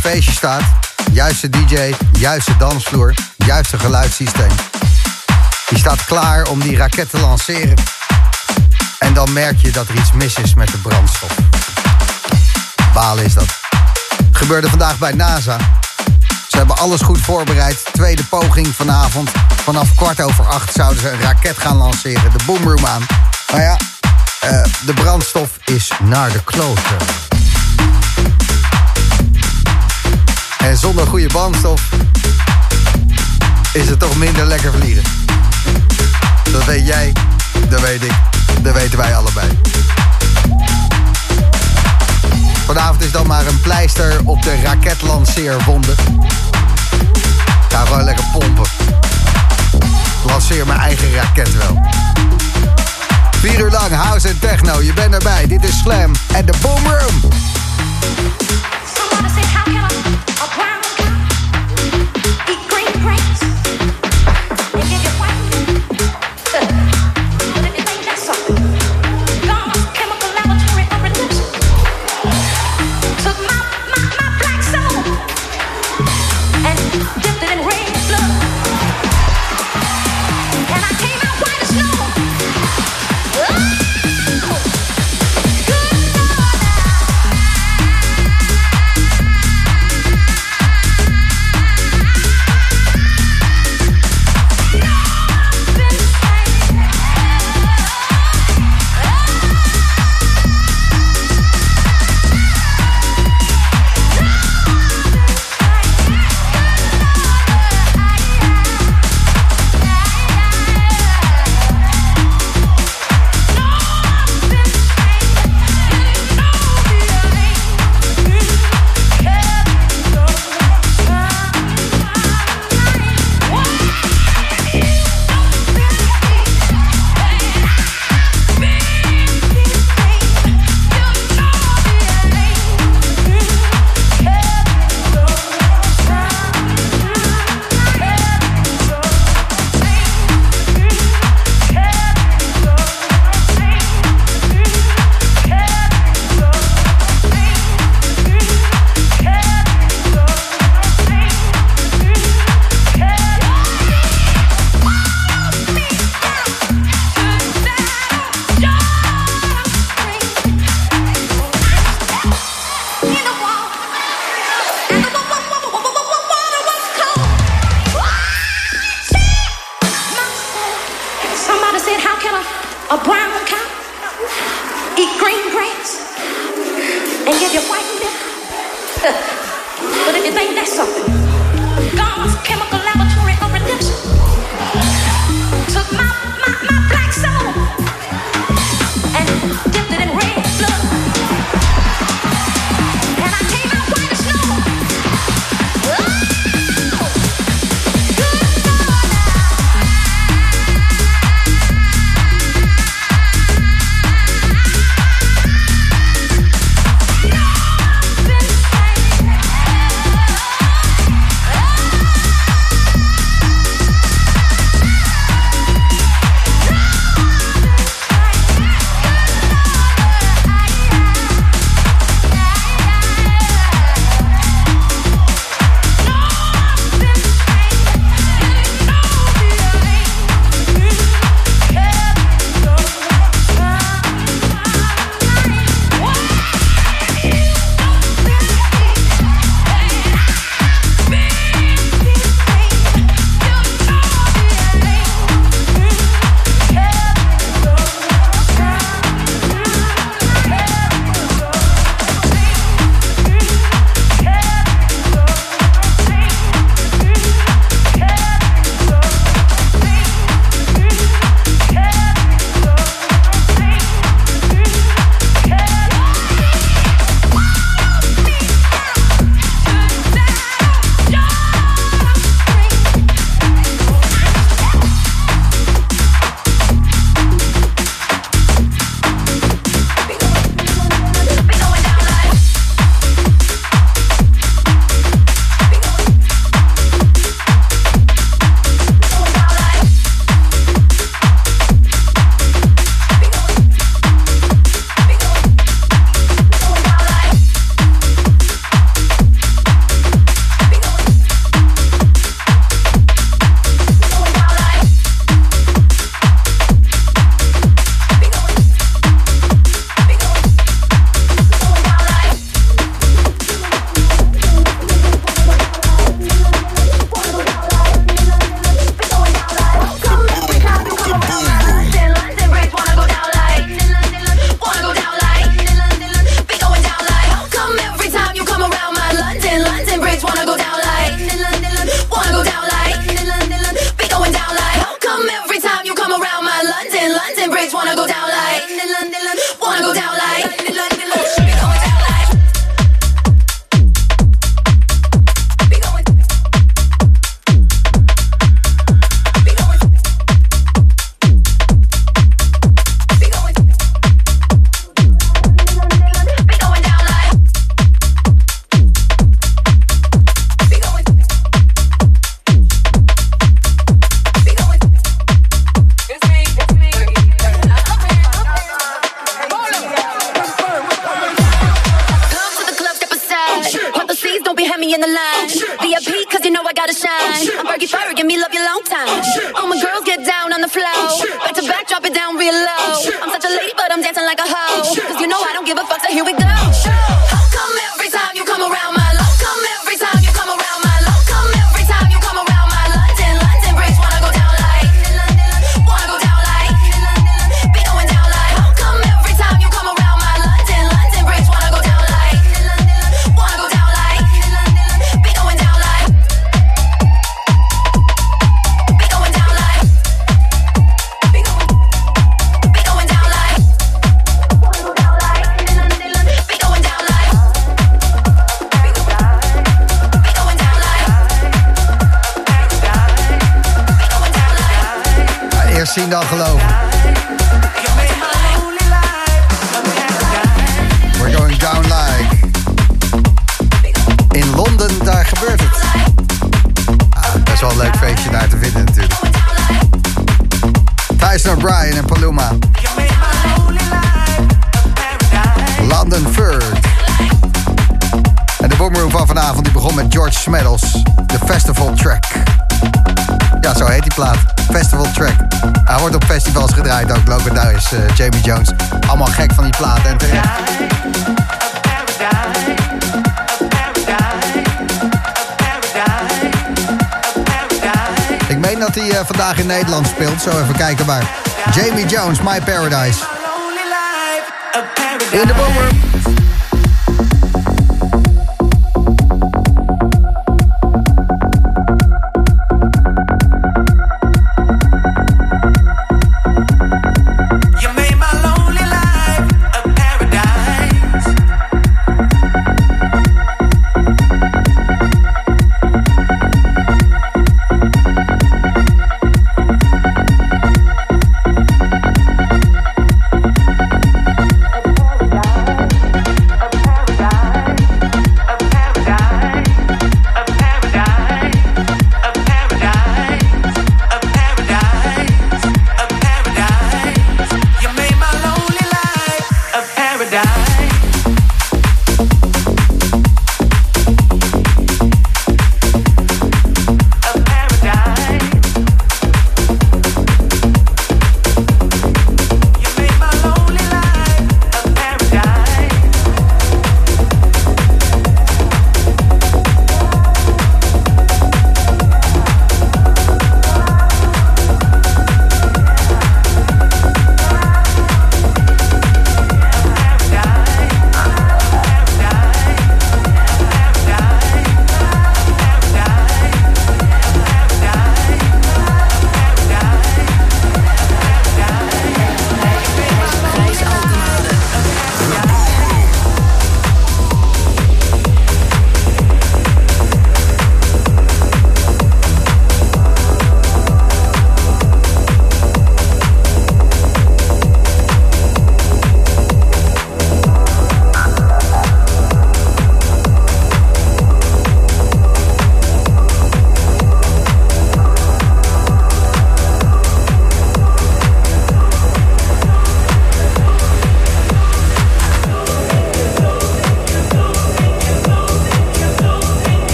feestje staat, juiste DJ, juiste dansvloer, juiste geluidssysteem. Je staat klaar om die raket te lanceren. En dan merk je dat er iets mis is met de brandstof. Balen is dat. Gebeurde vandaag bij NASA. Ze hebben alles goed voorbereid. Tweede poging vanavond. Vanaf kwart over acht zouden ze een raket gaan lanceren. De boomroom aan. Maar ja, uh, de brandstof is naar de kloten. En zonder goede brandstof is het toch minder lekker vliegen. Dat weet jij, dat weet ik, dat weten wij allebei. Vanavond is dan maar een pleister op de raketlanceerwonden. Ga gewoon lekker pompen. Lanceer mijn eigen raket wel. Vier uur lang house en techno. Je bent erbij. Dit is Slam en de Boom Room. Geleden in Nederland speelt. Zo even kijken waar. Jamie Jones, My Paradise. In de.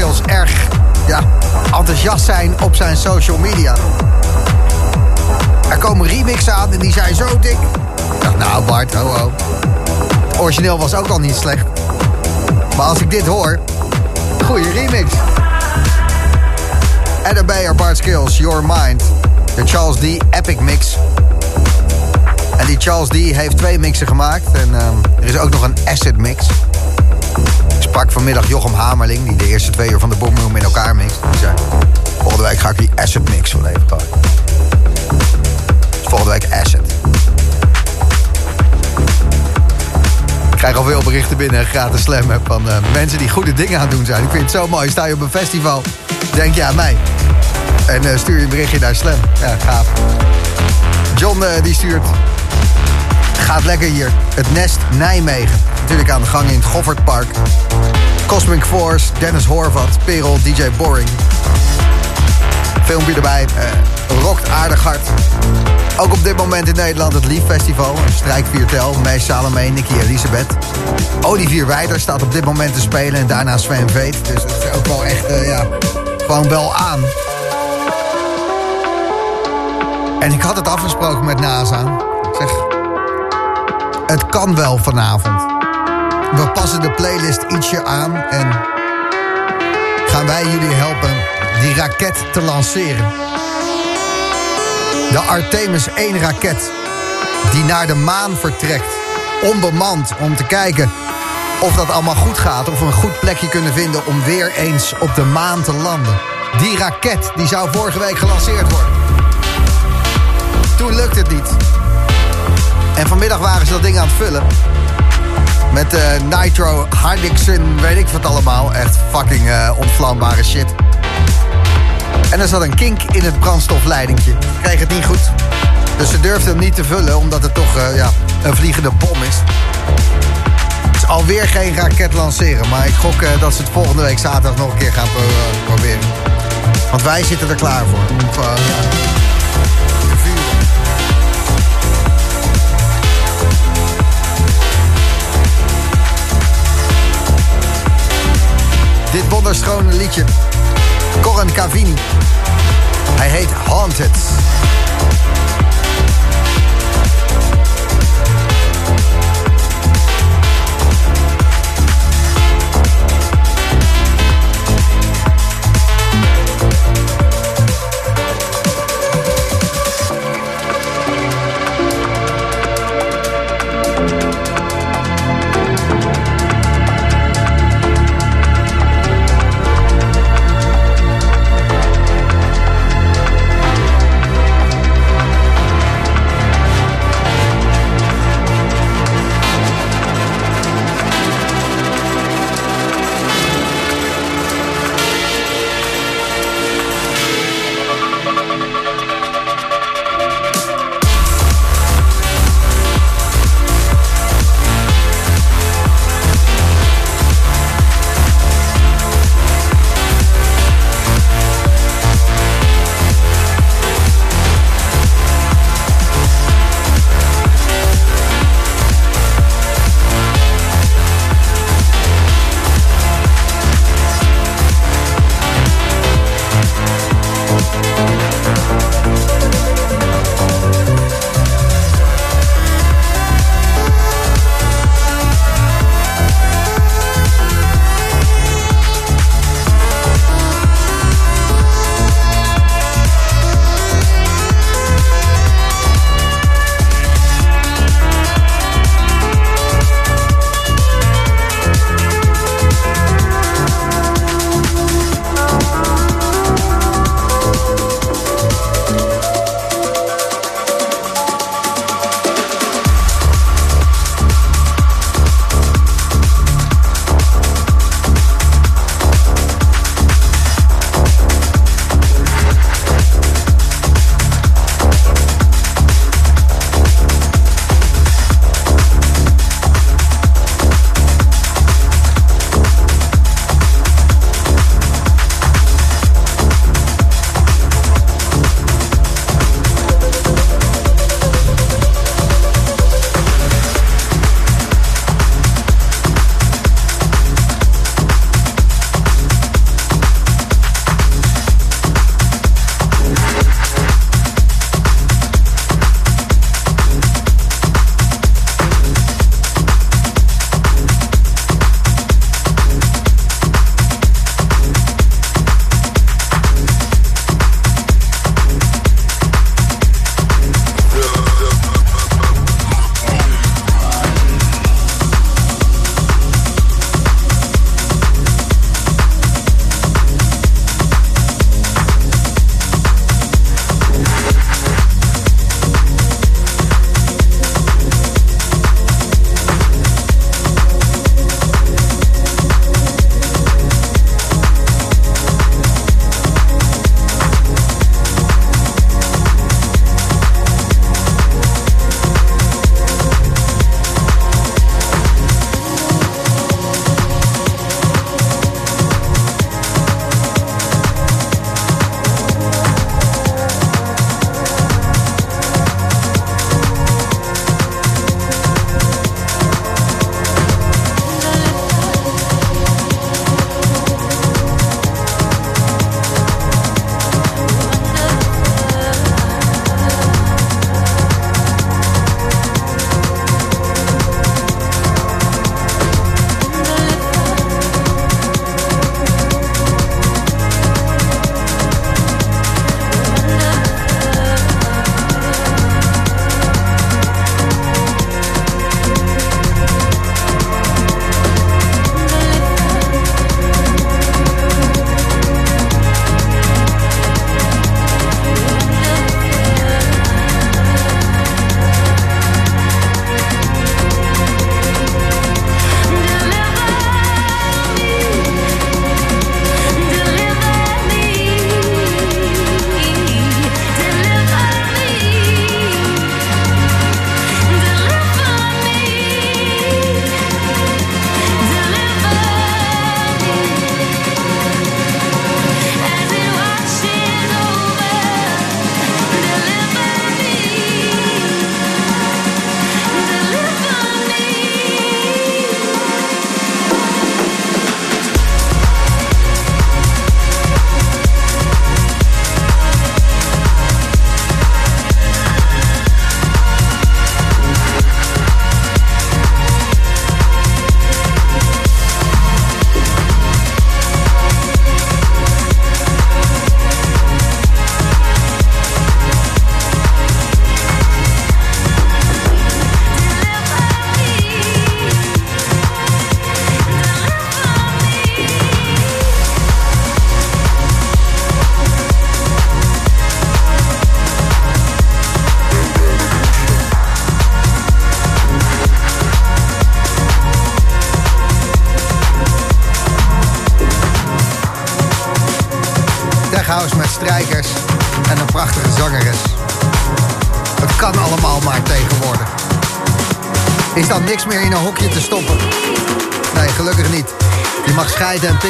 Erg ja, enthousiast zijn op zijn social media. Er komen remixen aan en die zijn zo dik. Ik dacht, nou Bart, ho ho. Origineel was ook al niet slecht. Maar als ik dit hoor, goede remix. En ben je Bart Skills, Your Mind. De Charles D Epic Mix. En die Charles D heeft twee mixen gemaakt. En ehm, er is ook nog een Acid Mix. Jochem Hamerling, die de eerste twee uur van de Boomroom in elkaar mixt. Die zei, volgende week ga ik die Acid Mix van even volgende week Acid. Ik krijg al veel berichten binnen, gratis slam heb, van eh, mensen die goede dingen aan het doen zijn. Ik vind het zo mooi. Sta je op een festival, denk je aan mij. En eh, stuur je een berichtje naar Slam. Ja, gaaf. John eh, die stuurt... Gaat lekker hier. Het Nest Nijmegen. Natuurlijk aan de gang in het Goffertpark. Cosmic Force, Dennis Horvat, Perel, DJ Boring. Filmpje erbij. eh rokt aardig hard. Ook op dit moment in Nederland het Lief Festival. Strijk Viertel, Mees Salome, Nicky Elisabeth. Olivier Wijder staat op dit moment te spelen. En daarna Sven Veet. Dus het is ook wel echt, eh, ja, gewoon wel aan. En ik had het afgesproken met NASA. Ik zeg, het kan wel vanavond. We passen de playlist ietsje aan en gaan wij jullie helpen die raket te lanceren. De Artemis 1 raket die naar de maan vertrekt. Onbemand om te kijken of dat allemaal goed gaat. Of we een goed plekje kunnen vinden om weer eens op de maan te landen. Die raket die zou vorige week gelanceerd worden. Toen lukte het niet. En vanmiddag waren ze dat ding aan het vullen. Met eh, nitro, Hydroxin, weet ik wat allemaal. Echt fucking eh, ontvlambare shit. En er zat een kink in het brandstofleidingje. Kreeg het niet goed. Dus ze durfden hem niet te vullen, omdat het toch eh, ja, een vliegende bom is. Het is alweer geen raket lanceren. Maar ik gok dat ze het volgende week zaterdag nog een keer gaan pro- proberen. Want wij zitten er klaar voor. Dit wonderschone liedje. Corin Cavini. Hij heet Haunted.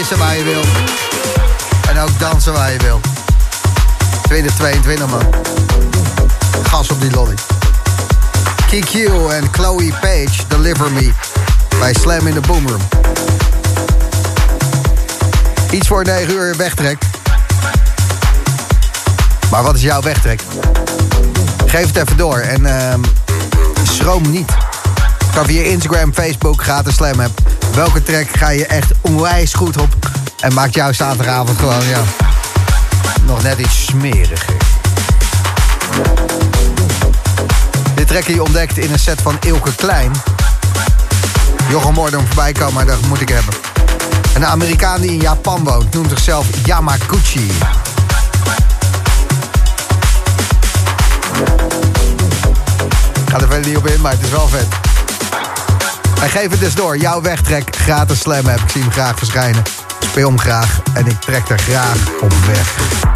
Scheiden en pissen waar je wil. En ook dansen waar je wil. 2022 man. Gas op die lolly. KQ en Chloe Page, Deliver Me. Bij Slam in de Boomroom. Iets voor 9 uur wegtrek. Maar wat is jouw wegtrek? Geef het even door en uh, schroom niet. Ga via Instagram, Facebook, gratis slam hebt. Welke track ga je echt onwijs goed op? En maakt jouw zaterdagavond gewoon, ja, nog net iets smeriger. Dit track je ontdekt in een set van Ilke Klein. Jochem hem voorbij komen, maar dat moet ik hebben. Een Amerikaan die in Japan woont noemt zichzelf Yamaguchi. Ik ga er verder niet op in, maar het is wel vet. En geef het dus door. Jouw wegtrek gratis slam heb. Ik zie hem graag verschijnen. Speel hem graag en ik trek er graag op weg.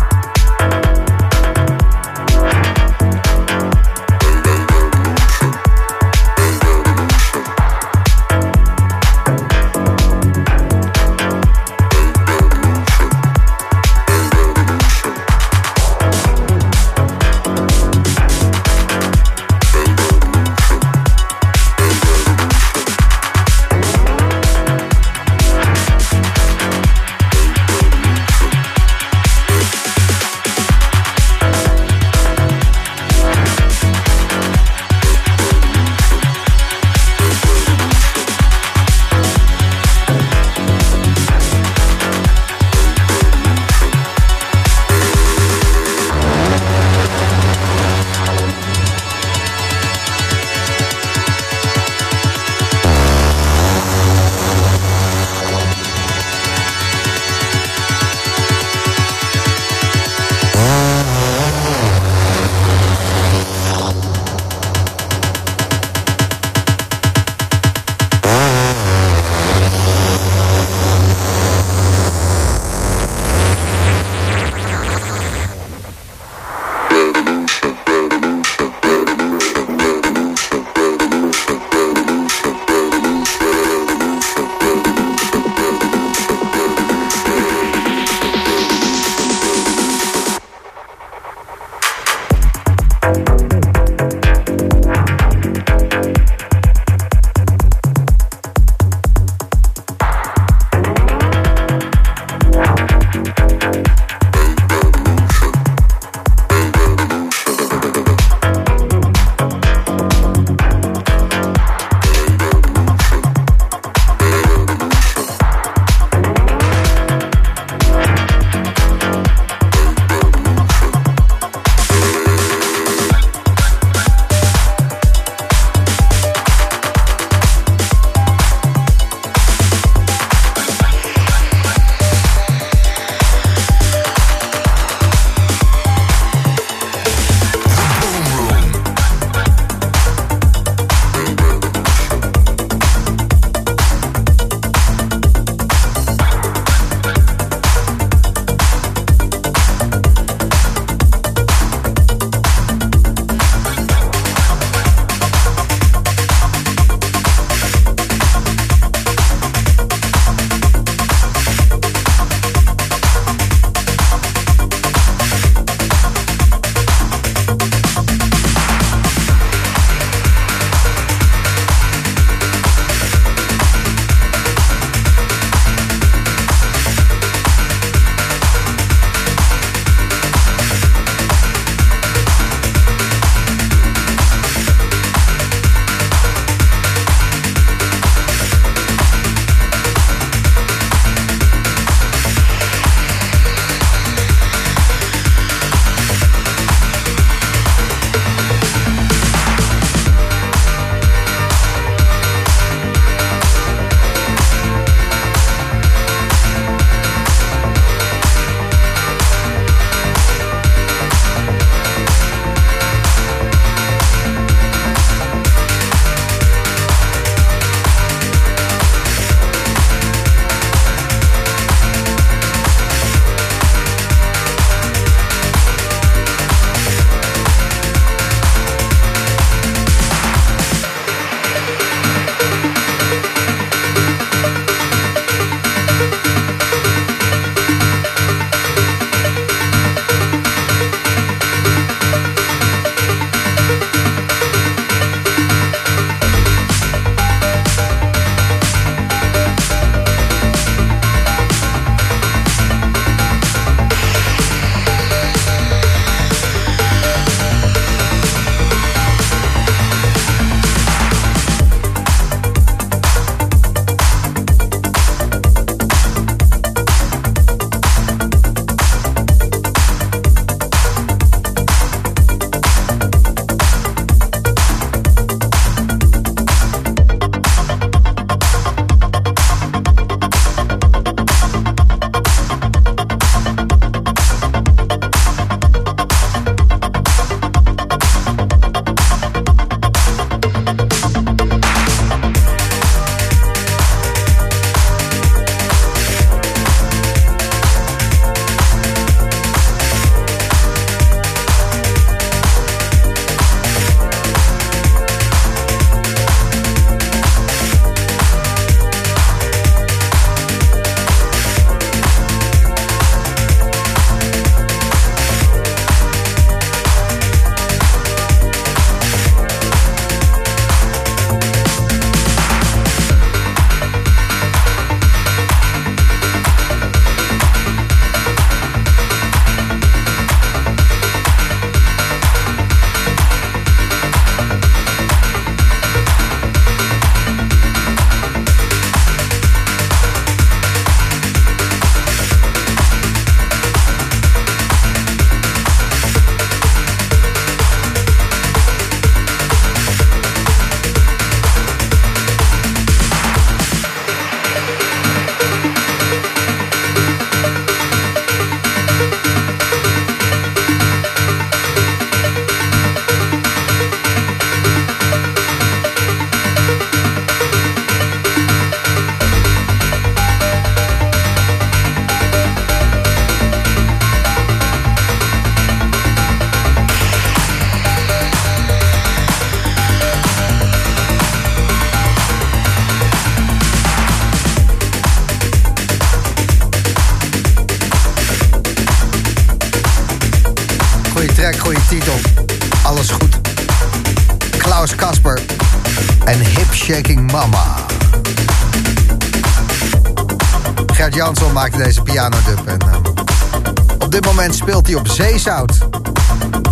Op Zeezout.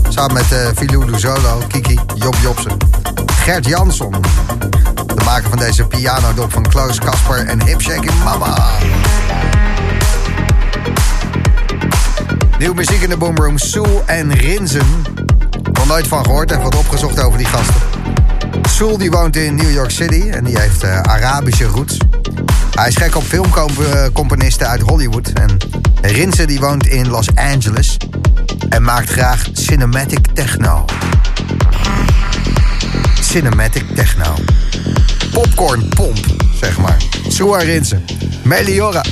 Samen met uh, Filou Solo, Kiki, Job Jobsen. Gert Jansson, de maker van deze pianodub van Klaus Kasper en Hip Shaking Mama. Nieuw muziek in de Boomroom. Soel en Rinzen. Nog nooit van gehoord, heb wat opgezocht over die gasten. Soel die woont in New York City en die heeft uh, Arabische roots. Hij is gek op filmcomponisten uit Hollywood. En Rinzen die woont in Los Angeles en maakt graag cinematic techno. Cinematic techno. Popcorn pomp, zeg maar. Rinzen. Meliora.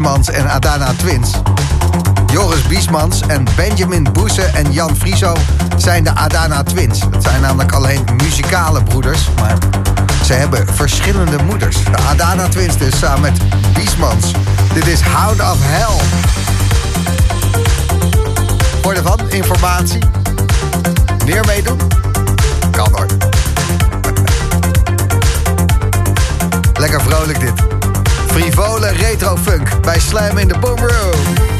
Biesmans en Adana Twins. Joris Biesmans en Benjamin Boese en Jan Friso zijn de Adana Twins. Het zijn namelijk alleen muzikale broeders, maar ze hebben verschillende moeders. De Adana Twins dus samen met Biesmans. Dit is Hound of Hell. Voor ervan, informatie. Meer meedoen? Kan hoor. Lekker vrolijk dit. Frivole retro funk bij Slam in de Boom Room.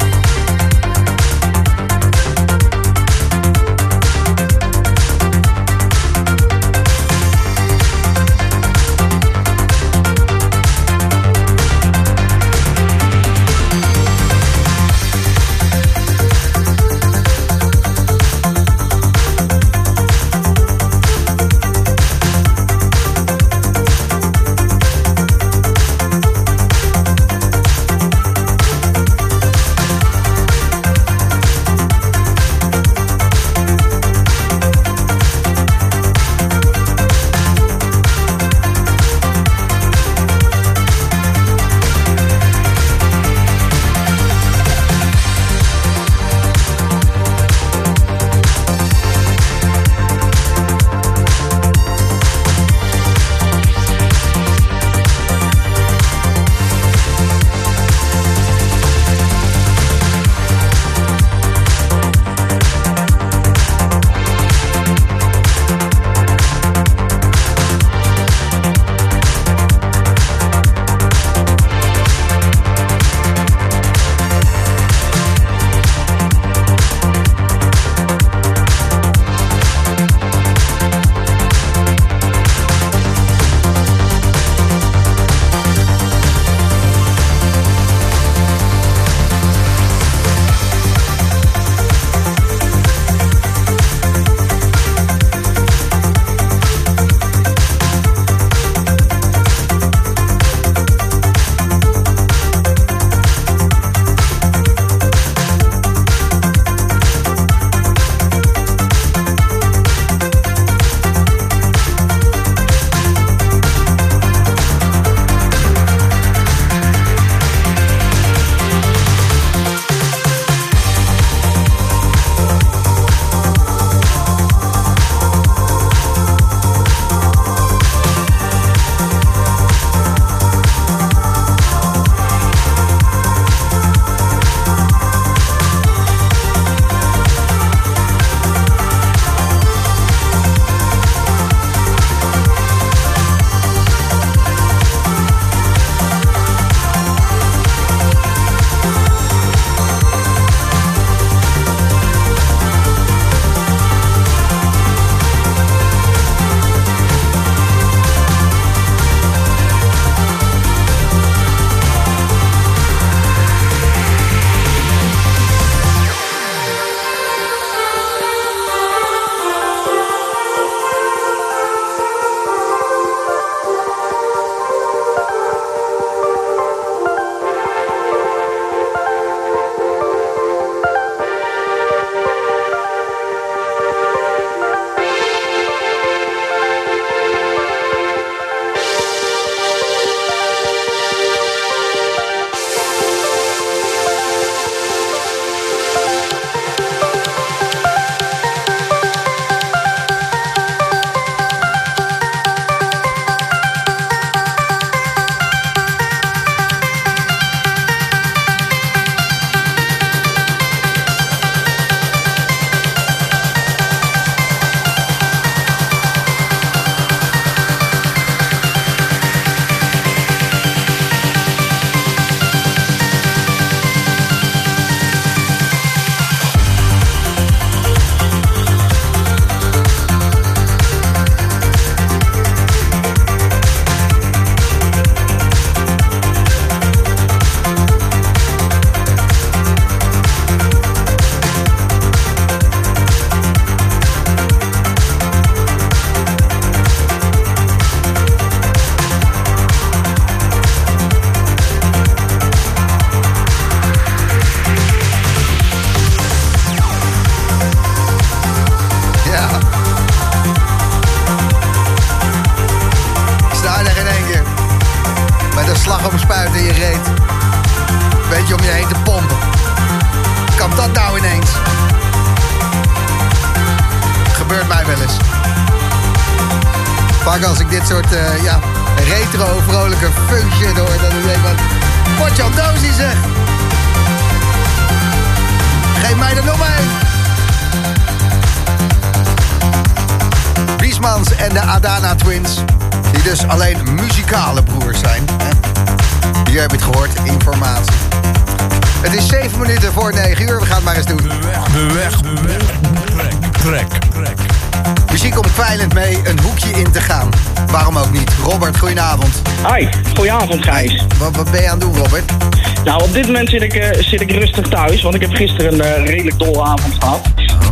Zit ik, rustig thuis, want ik heb gisteren een eh, redelijk dolle avond gehad.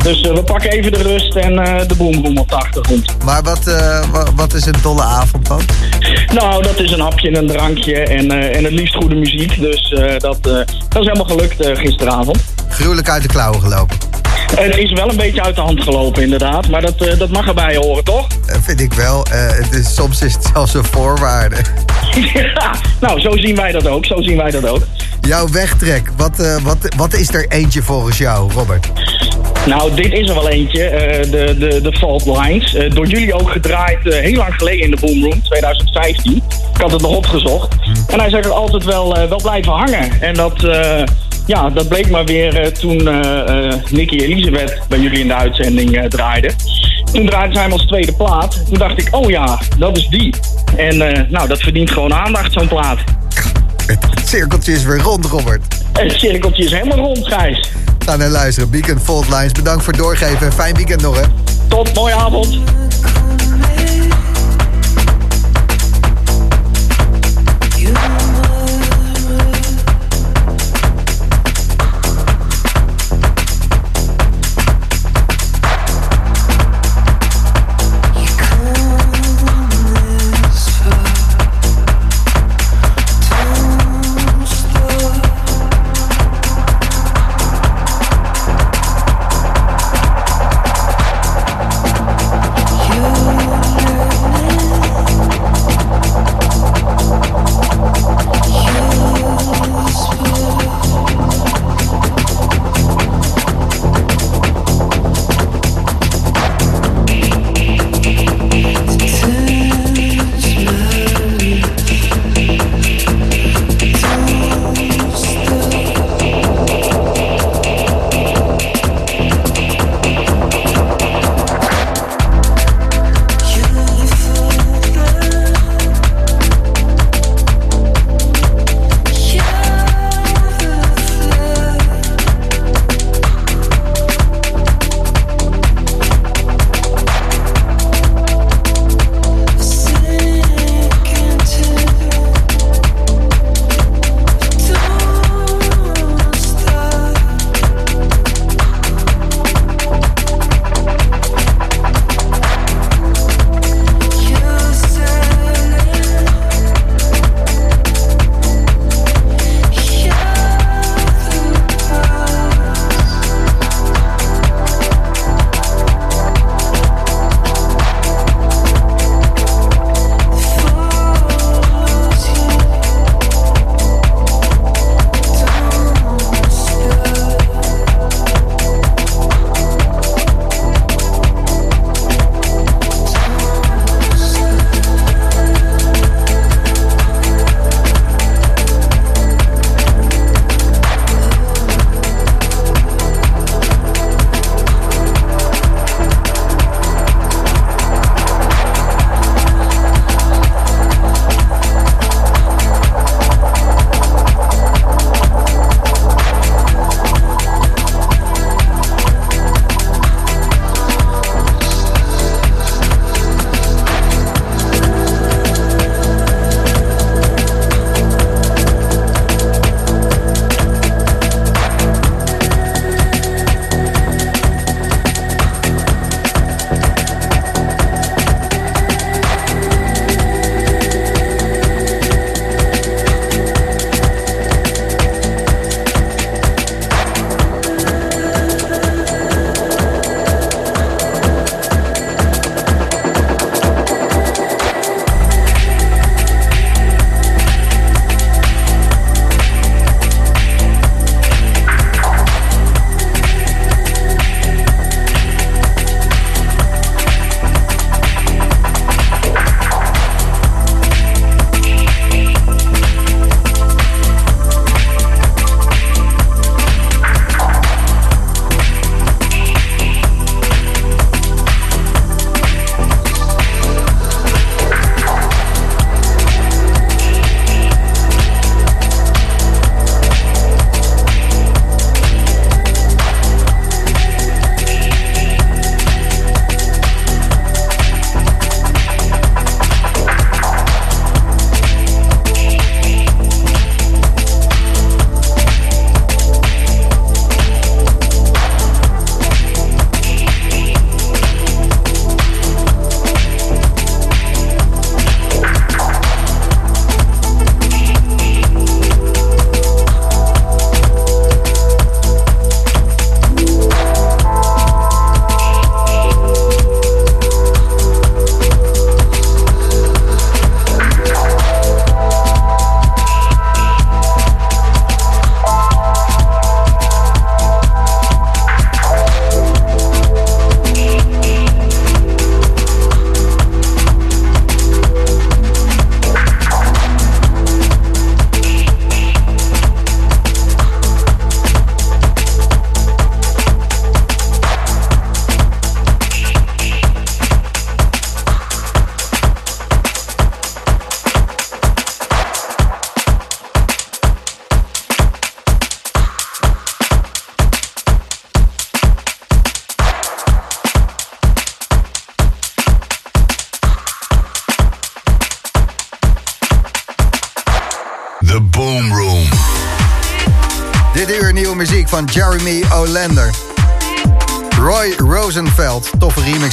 Dus eh, we pakken even de rust en eh, de boomroom op de achtergrond. Maar wat, eh, wa- wat is een dolle avond dan? Nou, dat is een hapje en een drankje en, en het liefst goede muziek. Dus dat, dat is helemaal gelukt gisteravond. Gruwelijk uit de klauwen gelopen. Het is wel een beetje uit de hand gelopen inderdaad, maar dat, dat mag erbij horen, toch? Eh, vind ik wel. Het is, soms is het zelfs een voorwaarde. ja, nou, zo zien wij dat ook, zo zien wij dat ook. Jouw wegtrek, wat, eh, wat, wat is er eentje volgens jou, Robert? Nou, dit is er wel eentje. eh, de, de, de Fault Lines. Eh, door jullie ook gedraaid heel lang geleden in de Boomroom, 2015. Ik had het nog opgezocht. En hij is er altijd wel, wel blijven hangen. En dat, ja, dat bleek maar weer toen Nicky Elisabeth bij jullie in de uitzending eh, draaide. Toen draaide zij hem als tweede plaat. Toen dacht ik, oh ja, dat is die. En nou, dat verdient gewoon aandacht, zo'n plaat. Het, cirkeltje is weer rond, Robert. En het cirkeltje is helemaal rond, Gijs. Ga naar luisteren. Beacon Fault Lines. Bedankt voor het doorgeven. en Fijn weekend nog, hè? Tot, mooie avond.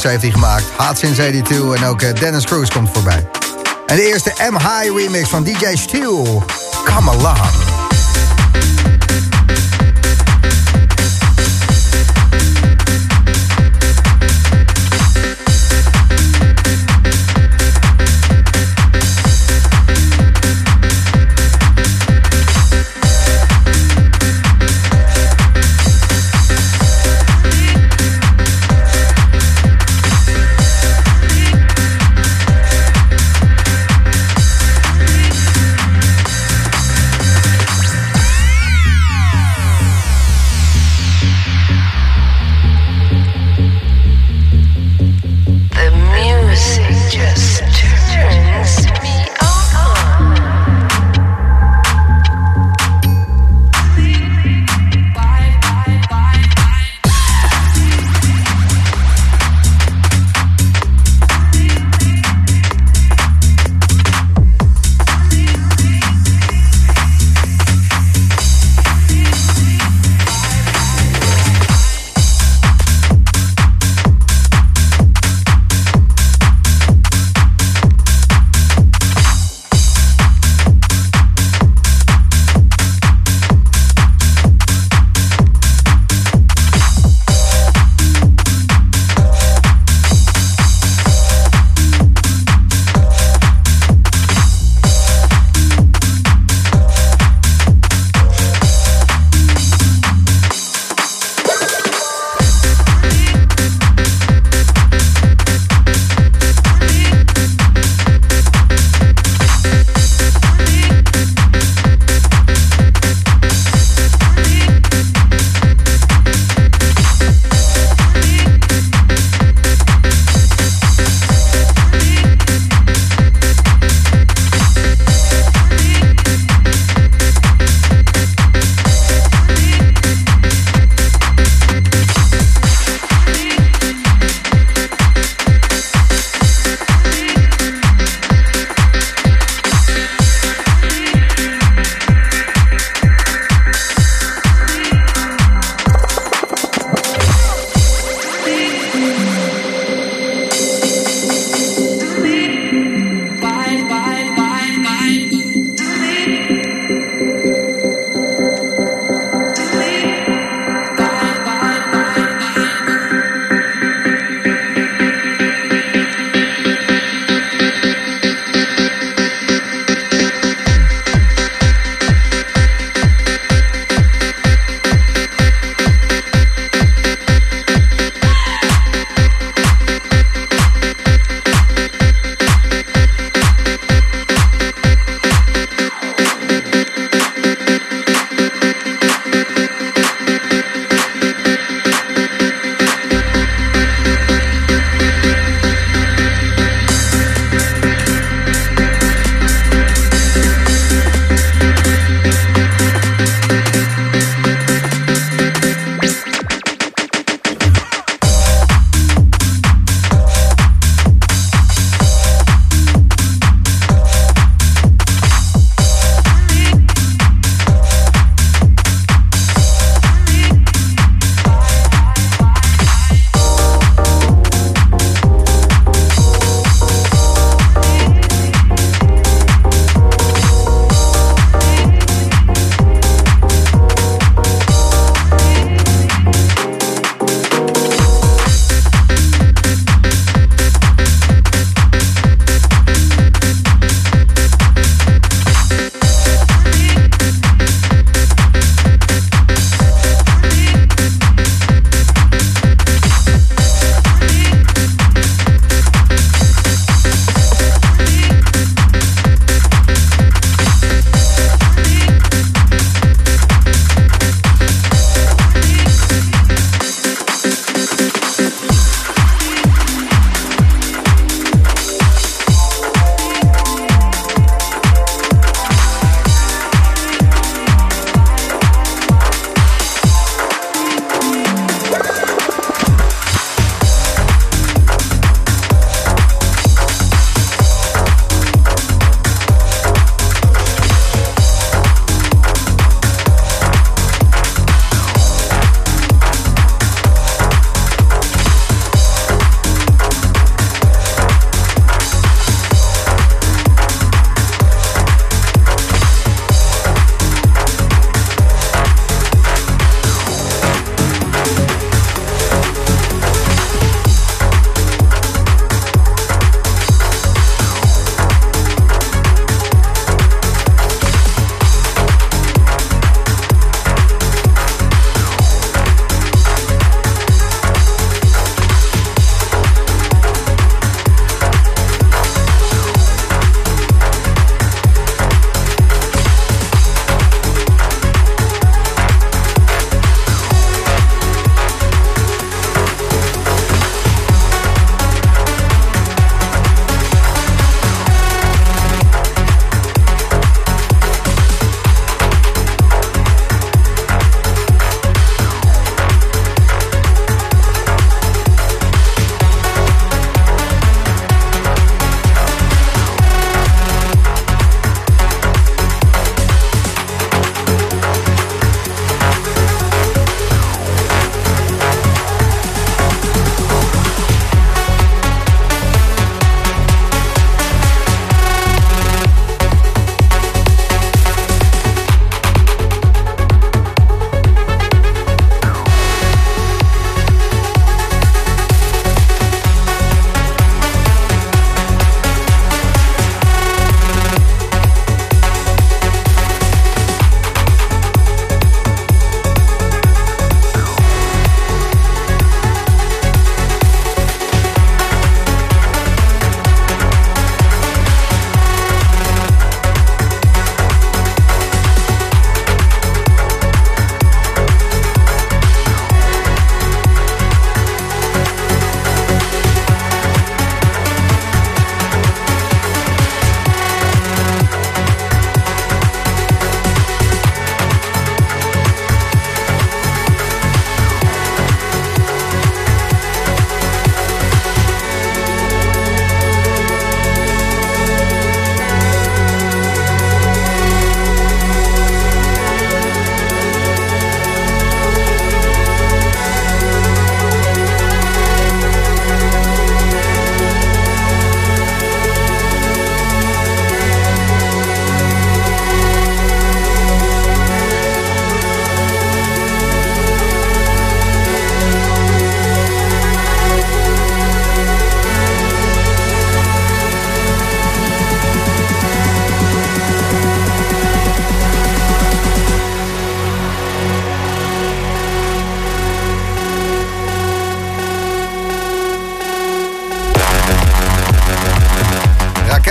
Heeft hij gemaakt. Hot Since 82 en ook eh, Dennis Cruz komt voorbij. En de eerste M-High remix van DJ Steel. Come along.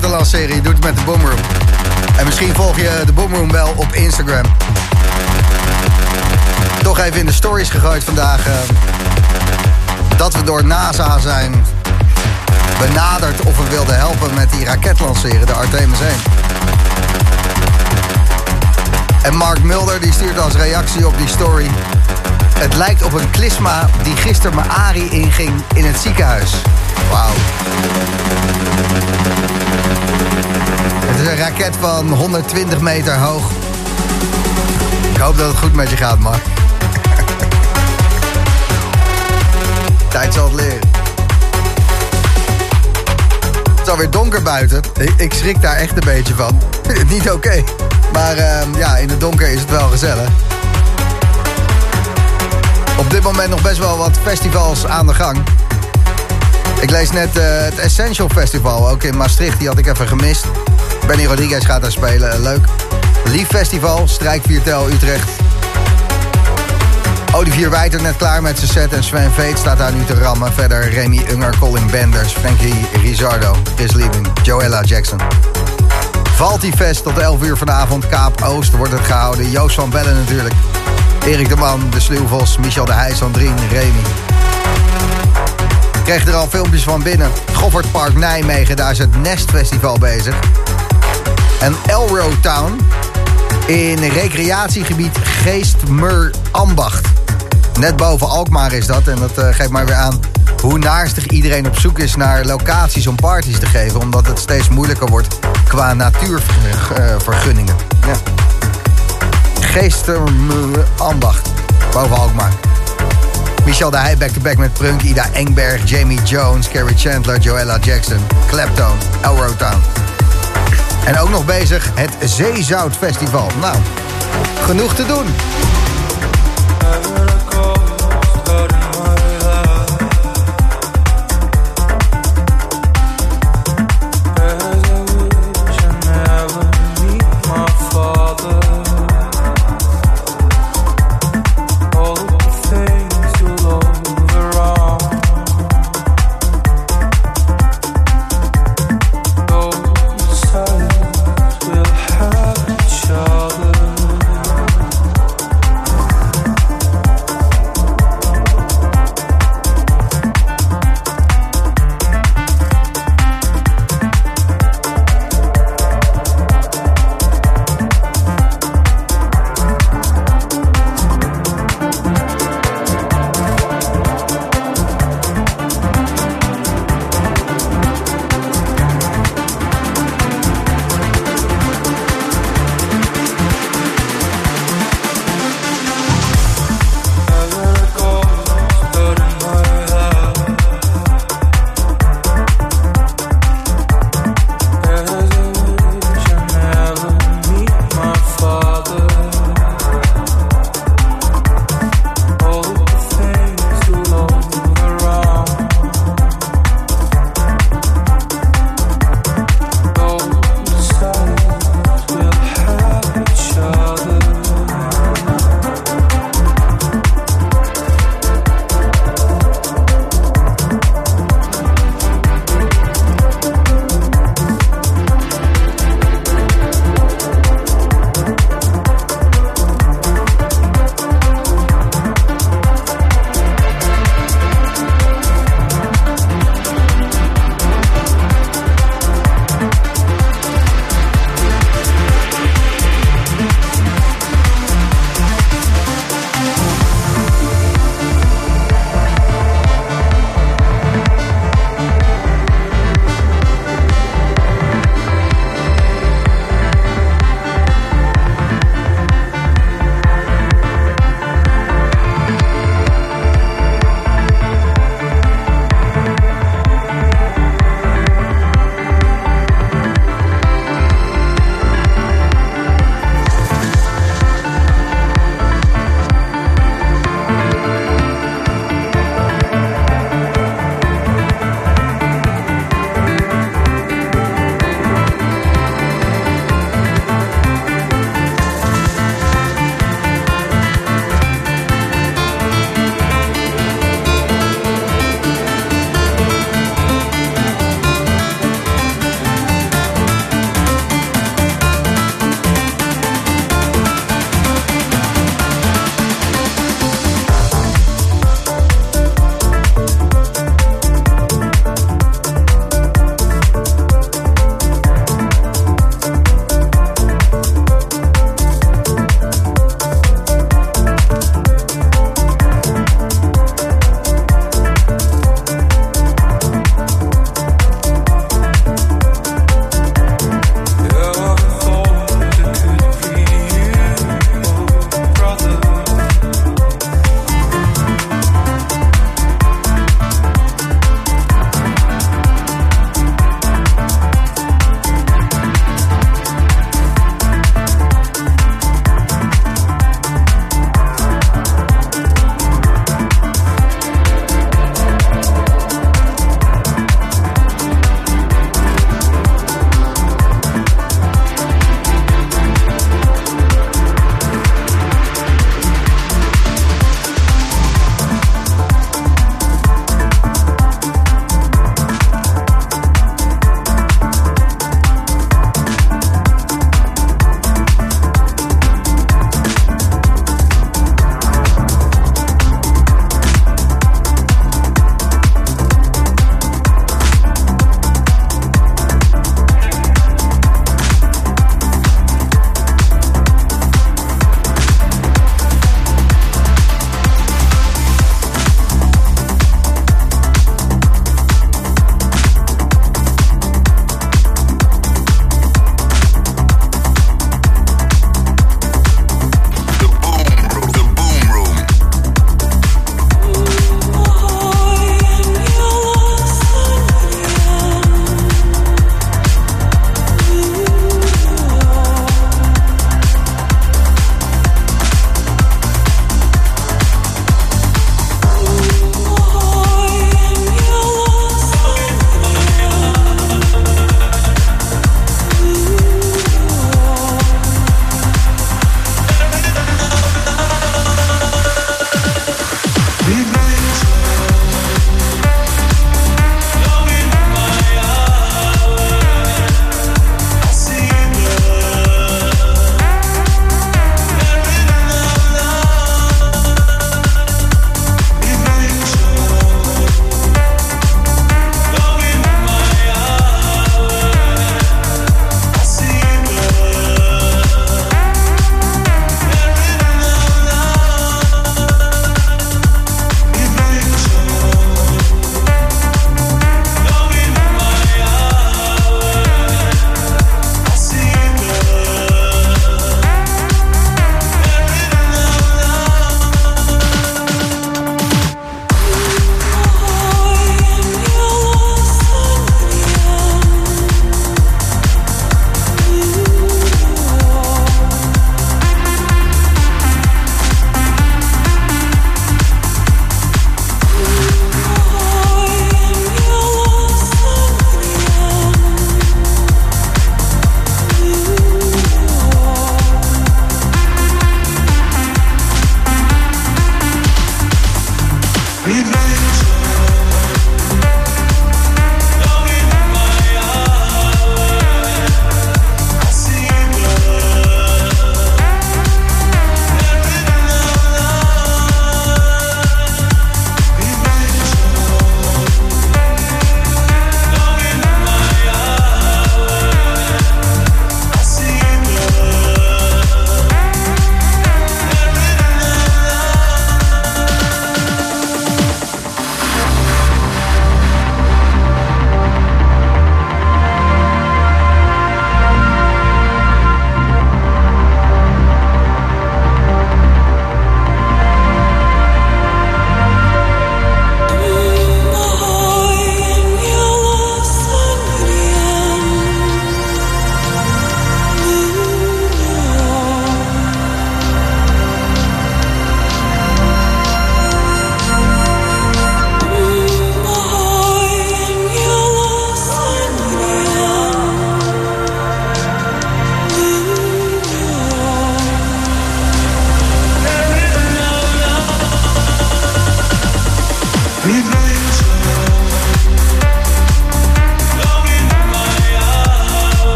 Je doet het met de Boomroom. En misschien volg je de Boomroom wel op Instagram. Toch even in de stories gegooid vandaag. eh, dat we door NASA zijn benaderd of we wilden helpen met die raket lanceren, de Artemis 1. En Mark Mulder die stuurt als reactie op die story. Het lijkt op een klisma die gisteren mijn Ari inging in het ziekenhuis. Wauw. Het is een raket van 120 meter hoog. Ik hoop dat het goed met je gaat, Mark. Tijd zal het leren. Het is alweer donker buiten. Ik, ik schrik daar echt een beetje van. Niet oké. Maar ehm, ja, in het donker is het wel gezellig. Op dit moment nog best wel wat festivals aan de gang. Ik lees net eh, het Essential Festival, ook in Maastricht. Die had ik even gemist. Benny Rodriguez gaat daar spelen, leuk. Lief Festival, Strijkviertel Utrecht. Olivier Wijter net klaar met zijn set en Sven Veet staat daar nu te rammen. Verder Remy Unger, Colin Benders, Frankie Rizardo, Chris Liebing, Joella Jackson. Valtifest tot 11 uur vanavond, Kaap Oost wordt het gehouden. Joost van Bellen natuurlijk. Erik de Man, De Sluwvos, Michel de Heij, Sandrine, Remy. Ik kreeg er al filmpjes van binnen. Goffertpark Nijmegen, daar is het Nest Festival bezig. En Elro Town in recreatiegebied Geestmer Ambacht. Net boven Alkmaar is dat en dat eh, geeft maar weer aan hoe naarstig iedereen op zoek is naar locaties om parties te geven. Omdat het steeds moeilijker wordt qua natuurvergunningen. Ja. Geestmer Ambacht, boven Alkmaar. Michel de Heij back-to-back met Prunk, Ida Engberg, Jamie Jones, Carrie Chandler, Joella Jackson, Clapton, Elro Town. En ook nog bezig het Zeezout Festival. Nou, genoeg te doen.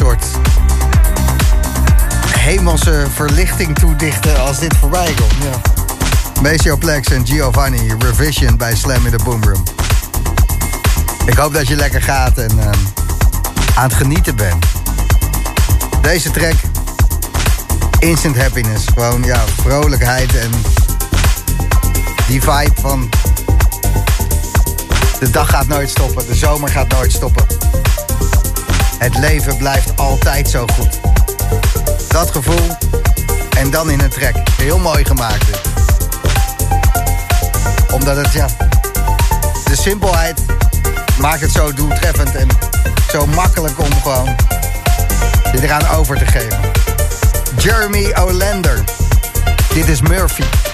Soort hemelse verlichting toedichten als dit voorbij komt. Ja. Maceo Plex en Giovanni, Revision bij Slam in the Boomroom. Ik hoop dat je lekker gaat en ehm, aan het genieten bent. Deze track, instant happiness. Gewoon ja, vrolijkheid en die vibe van... De dag gaat nooit stoppen, de zomer gaat nooit stoppen. Het leven blijft altijd zo goed. Dat gevoel en dan in een track. Heel mooi gemaakt. Dit. Omdat het, ja... De simpelheid maakt het zo doeltreffend en zo makkelijk om gewoon je eraan over te geven. Jeremy Olander. Dit is Murphy.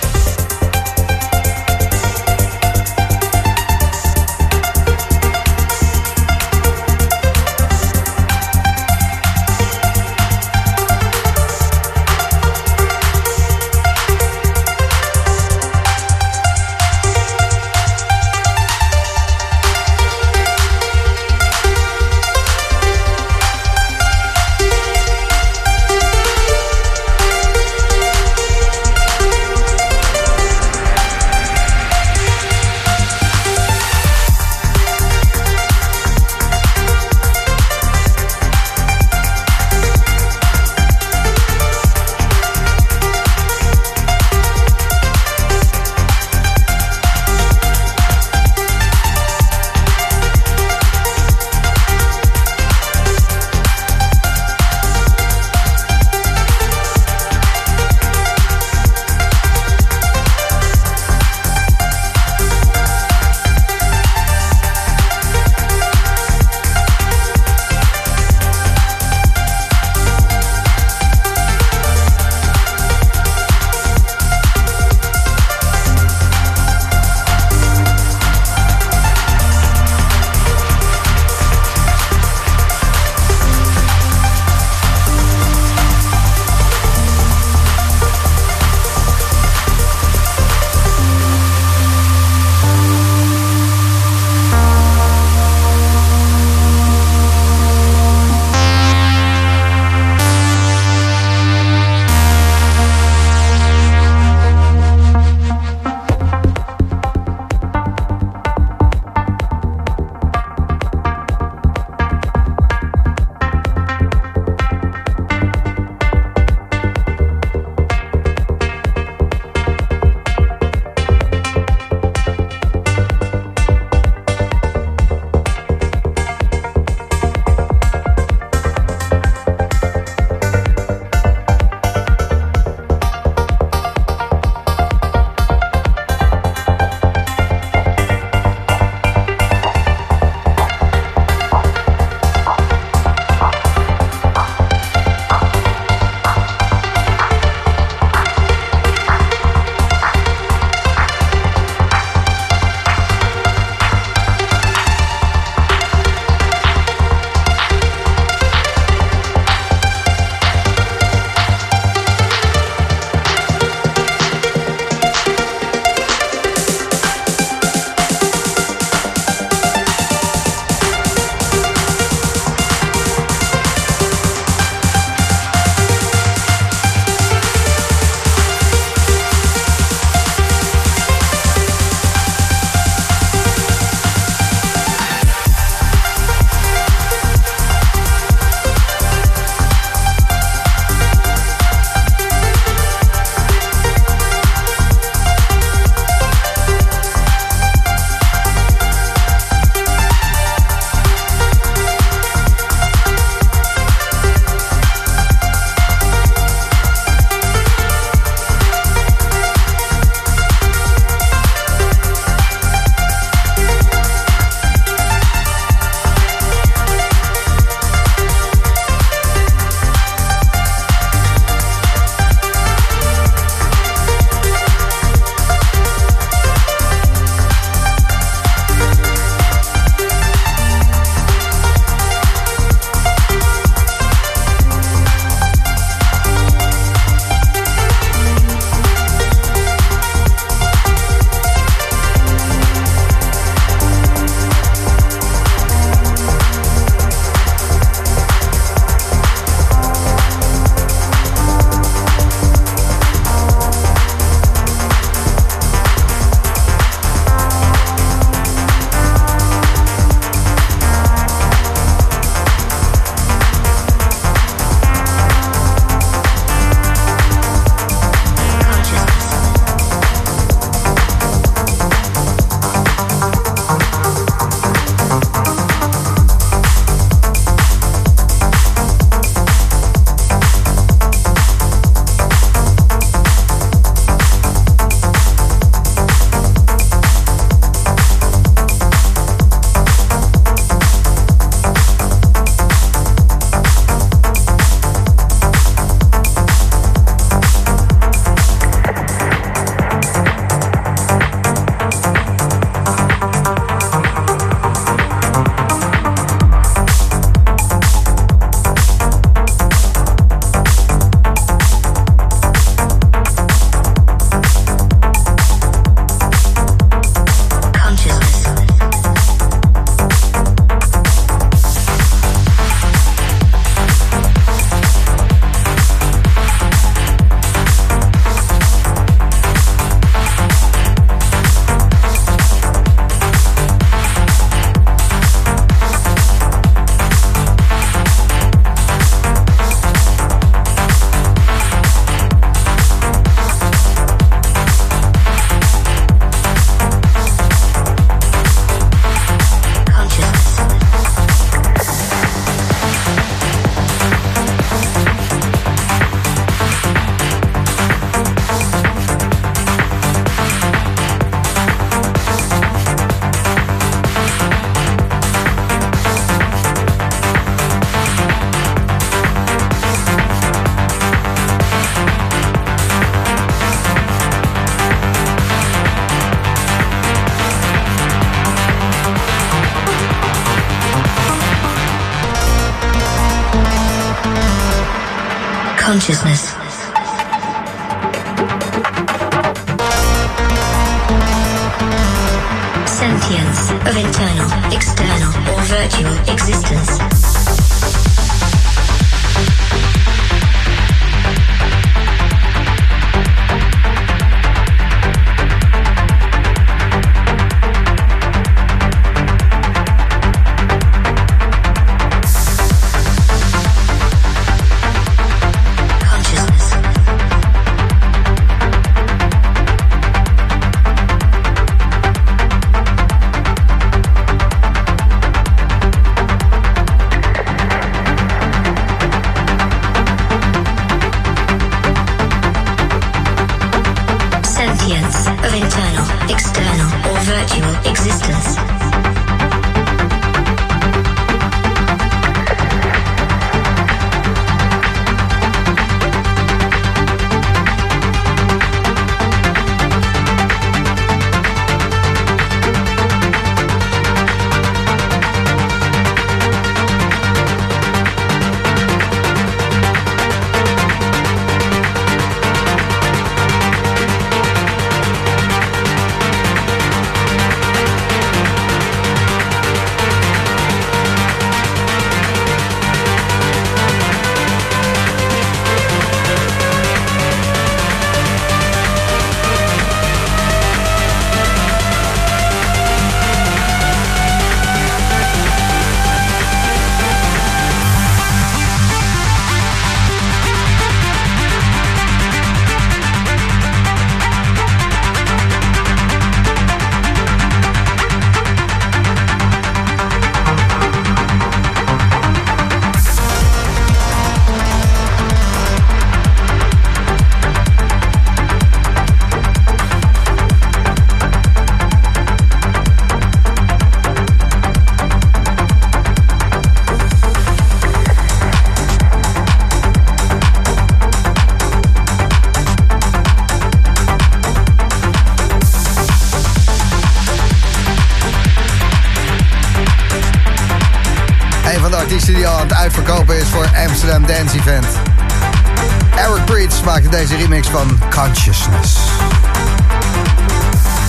Remix van Consciousness.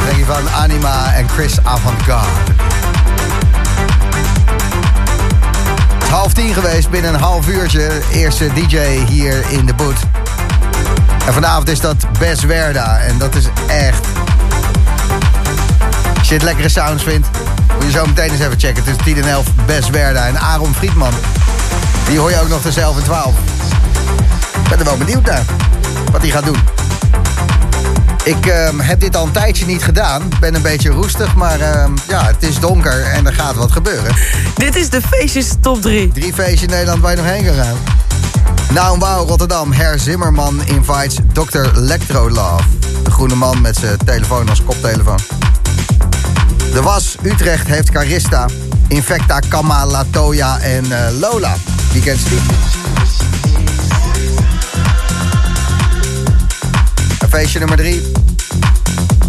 Denk je van Anima en Chris Avantgarde. Het is half tien geweest, binnen een half uurtje. Eerste DJ hier in de boot. En vanavond is dat Bes Werda. En dat is echt... Als je het lekkere sounds vindt, moet je zo meteen eens even checken. Tussen 10 en 11 Bes Werda en Aaron Friedman. Die hoor je ook nog tussen 11 en 12. Ik ben er wel benieuwd naar wat hij gaat doen. Ik ehm, heb dit al een tijdje niet gedaan. Ik ben een beetje roestig, maar ehm, ja, het is donker en er gaat wat gebeuren. Dit is de feestjes top 3. Drie feestjes in Nederland waar je nog heen kan gaan. Nou, wauw, Rotterdam. Her Zimmerman invites Dr. Electro Love. De groene man met zijn telefoon als koptelefoon. De Was Utrecht heeft Carista, Infecta, Kama, Latoya en eh, Lola. Wie kent ze feestje nummer drie.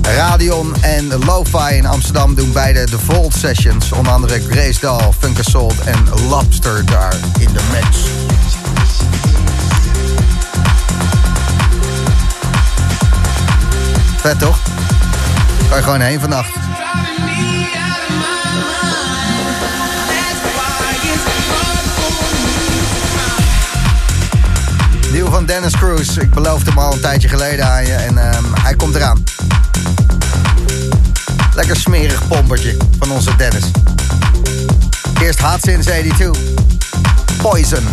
Radion en Lo-Fi in Amsterdam doen beide de Volt Sessions. Onder andere Grace Dahl, Funk Assault en Lobster daar in de mix. Vet toch? Kan je gewoon heen vannacht. Nieuw van Dennis Cruz. Ik beloofde hem al een tijdje geleden aan je en ehm, hij komt eraan. Lekker smerig pompertje van onze Dennis. Eerst Hot Since 82. Poison.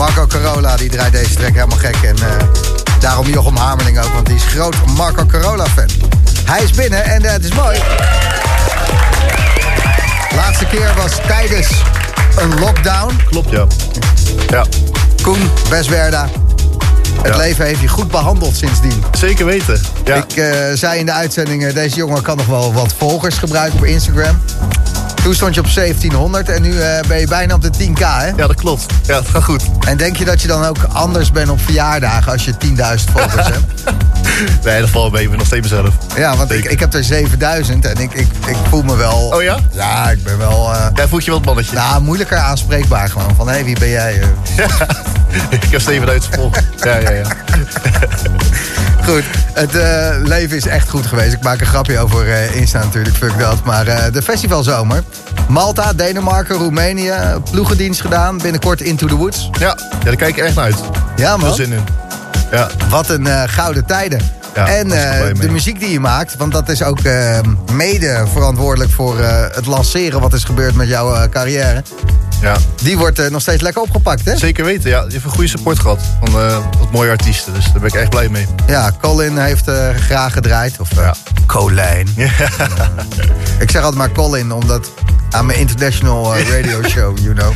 Marco Carola die draait deze track helemaal gek. En eh, daarom Jochem Hamerling ook, want die is groot Marco Carola fan. Hij is binnen en eh, het is mooi. Laatste keer was tijdens een lockdown. Klopt, ja. Ja, Koen Beswerda. Het Ja. leven heeft je goed behandeld sindsdien. zeker weten. Ja, Ik eh, zei in de uitzending, eh, deze jongen kan nog wel wat volgers gebruiken op Instagram. Toen stond je op 1700 en nu eh, ben je bijna op de 10k, hè? ja dat klopt. Ja, het gaat goed. En denk je dat je dan ook anders bent op verjaardagen als je 10.000 volgers hebt? Nee, dat valt mee. Ik ben nog steeds mezelf. Ja, want ik, ik heb er 7000 en ik, ik, ik voel me wel... Oh ja? Ja, ik ben wel... eh Jij voelt je wel het mannetje. nou, moeilijker aanspreekbaar gewoon. Van, hé, wie ben jij? ik heb 7000 volgers. Ja, ja, ja. Goed, het eh, leven is echt goed geweest. Ik maak een grapje over eh, Insta natuurlijk, fuck dat. Maar de festivalzomer. Malta, Denemarken, Roemenië. Ploegendienst gedaan. Binnenkort Into the Woods. Ja, ja daar kijk ik echt naar uit. Ja Veel man, zin in. Ja, wat een eh, gouden tijden. Ja, en eh, de muziek die je maakt, want dat is ook eh, mede verantwoordelijk voor het lanceren wat is gebeurd met jouw carrière. Ja, Die wordt eh, nog steeds lekker opgepakt, hè? zeker weten. Ja, je hebt een goede support gehad van eh, wat mooie artiesten. Dus daar ben ik echt blij mee. Ja, Colin heeft eh, graag gedraaid. Of uh, Colijn. Ik zeg altijd maar Colin, omdat aan mijn international radio show, you know.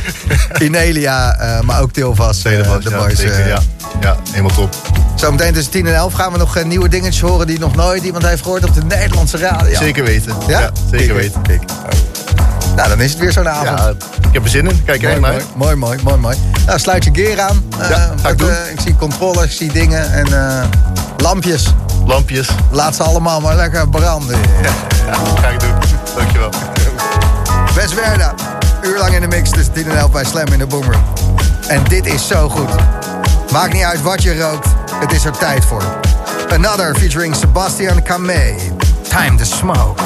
Inelia, eh, maar ook Tilvas, Telefoon, de ja, boys. zeker, eh. ja. ja, helemaal top. Zometeen tussen 10 en 11 gaan we nog nieuwe dingetjes horen die nog nooit iemand heeft gehoord op de Nederlandse radio. Zeker weten. Ja? Ja, zeker Kijk, weten. kijk. Nou, dan is het weer zo'n avond. Ja, ik heb er zin in. Kijk mooi, mooi, mooi, mooi, mooi, mooi. Nou, sluit je gear aan. Eh, Ja, ga ik wat, doen. eh, ik zie controles, ik zie dingen en eh, lampjes. Lampjes. Laat ze allemaal maar lekker branden. Ja, ga ik doen. Dankjewel. Wes Werda, uur lang in de mix tussen 10 en 11 bij Slam in de Boomer. En dit is zo goed. Maakt niet uit wat je rookt, het is er tijd voor. Another featuring Sebastian Camé. Time to smoke.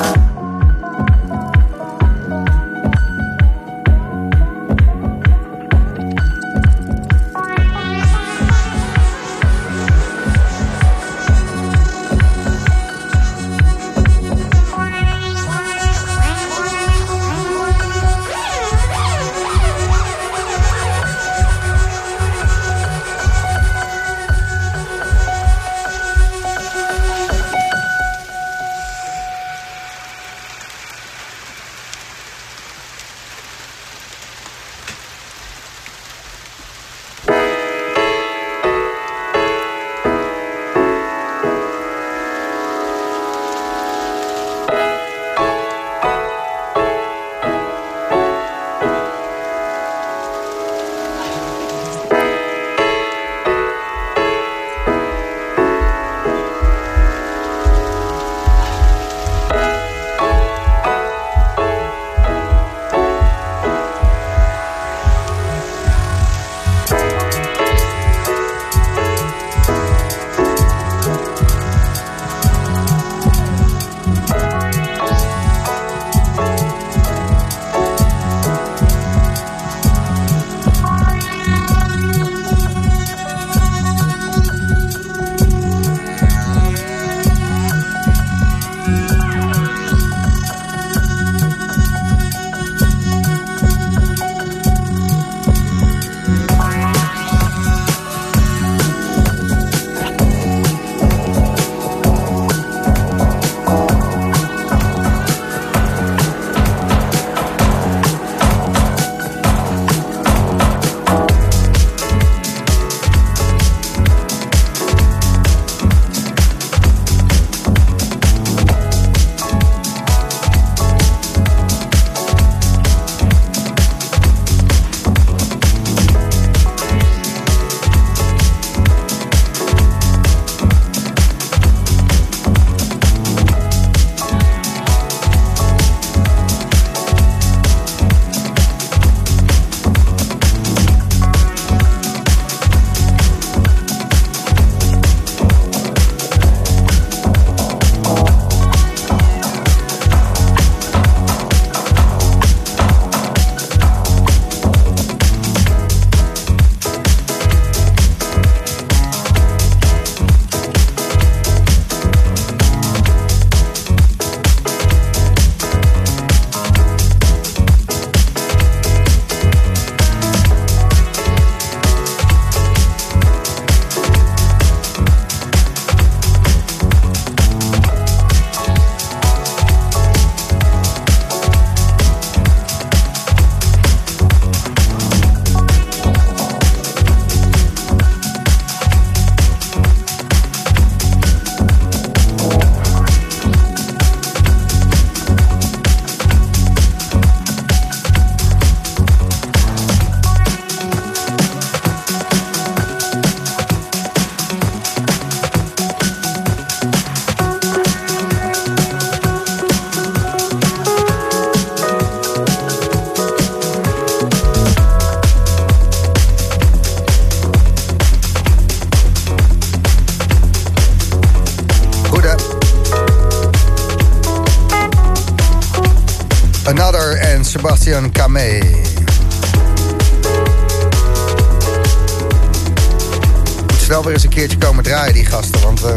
Moet snel weer eens een keertje komen draaien, die gasten. Want eh,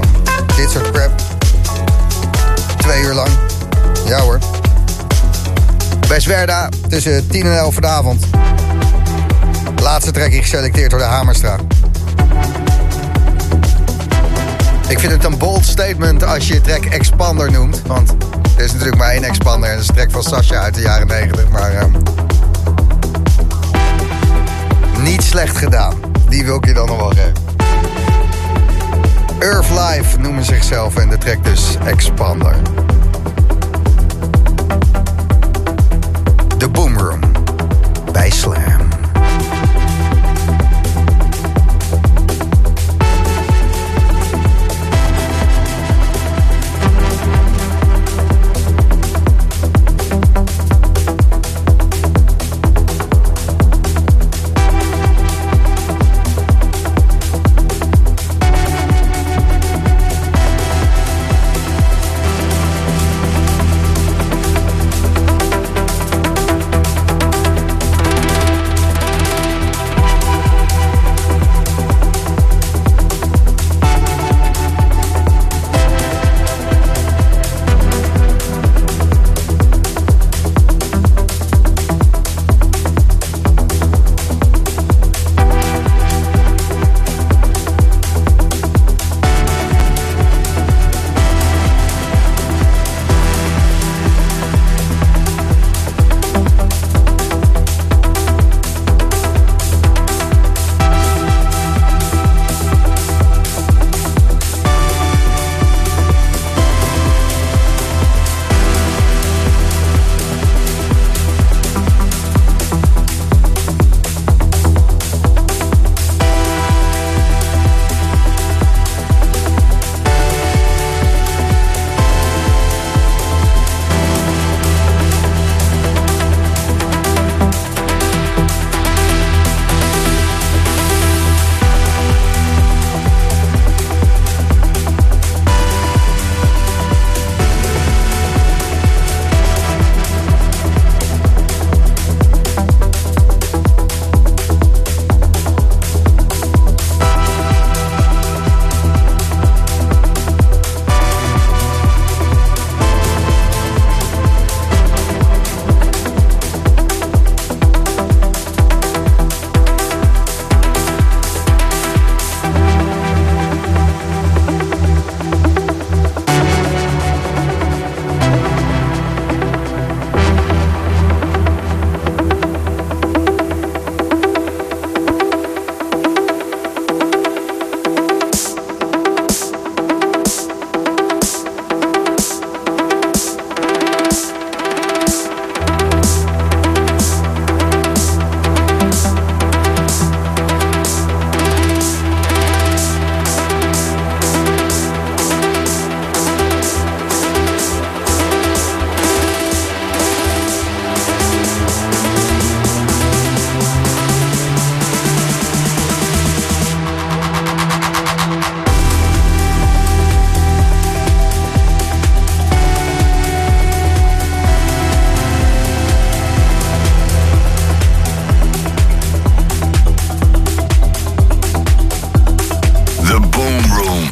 Dit soort crap. Twee uur lang. Ja hoor. Bij Zwerda tussen 10 en 11 vanavond. Laatste trekking geselecteerd door de Hamerstra. Ik vind het een bold statement als je track Expander noemt. Want dit is natuurlijk maar één expander en dat is een track van Sasha uit de jaren 90. Maar ehm, niet slecht gedaan. Die wil ik je dan nog wel geven. Earth Life noemen zichzelf en de track dus Expander.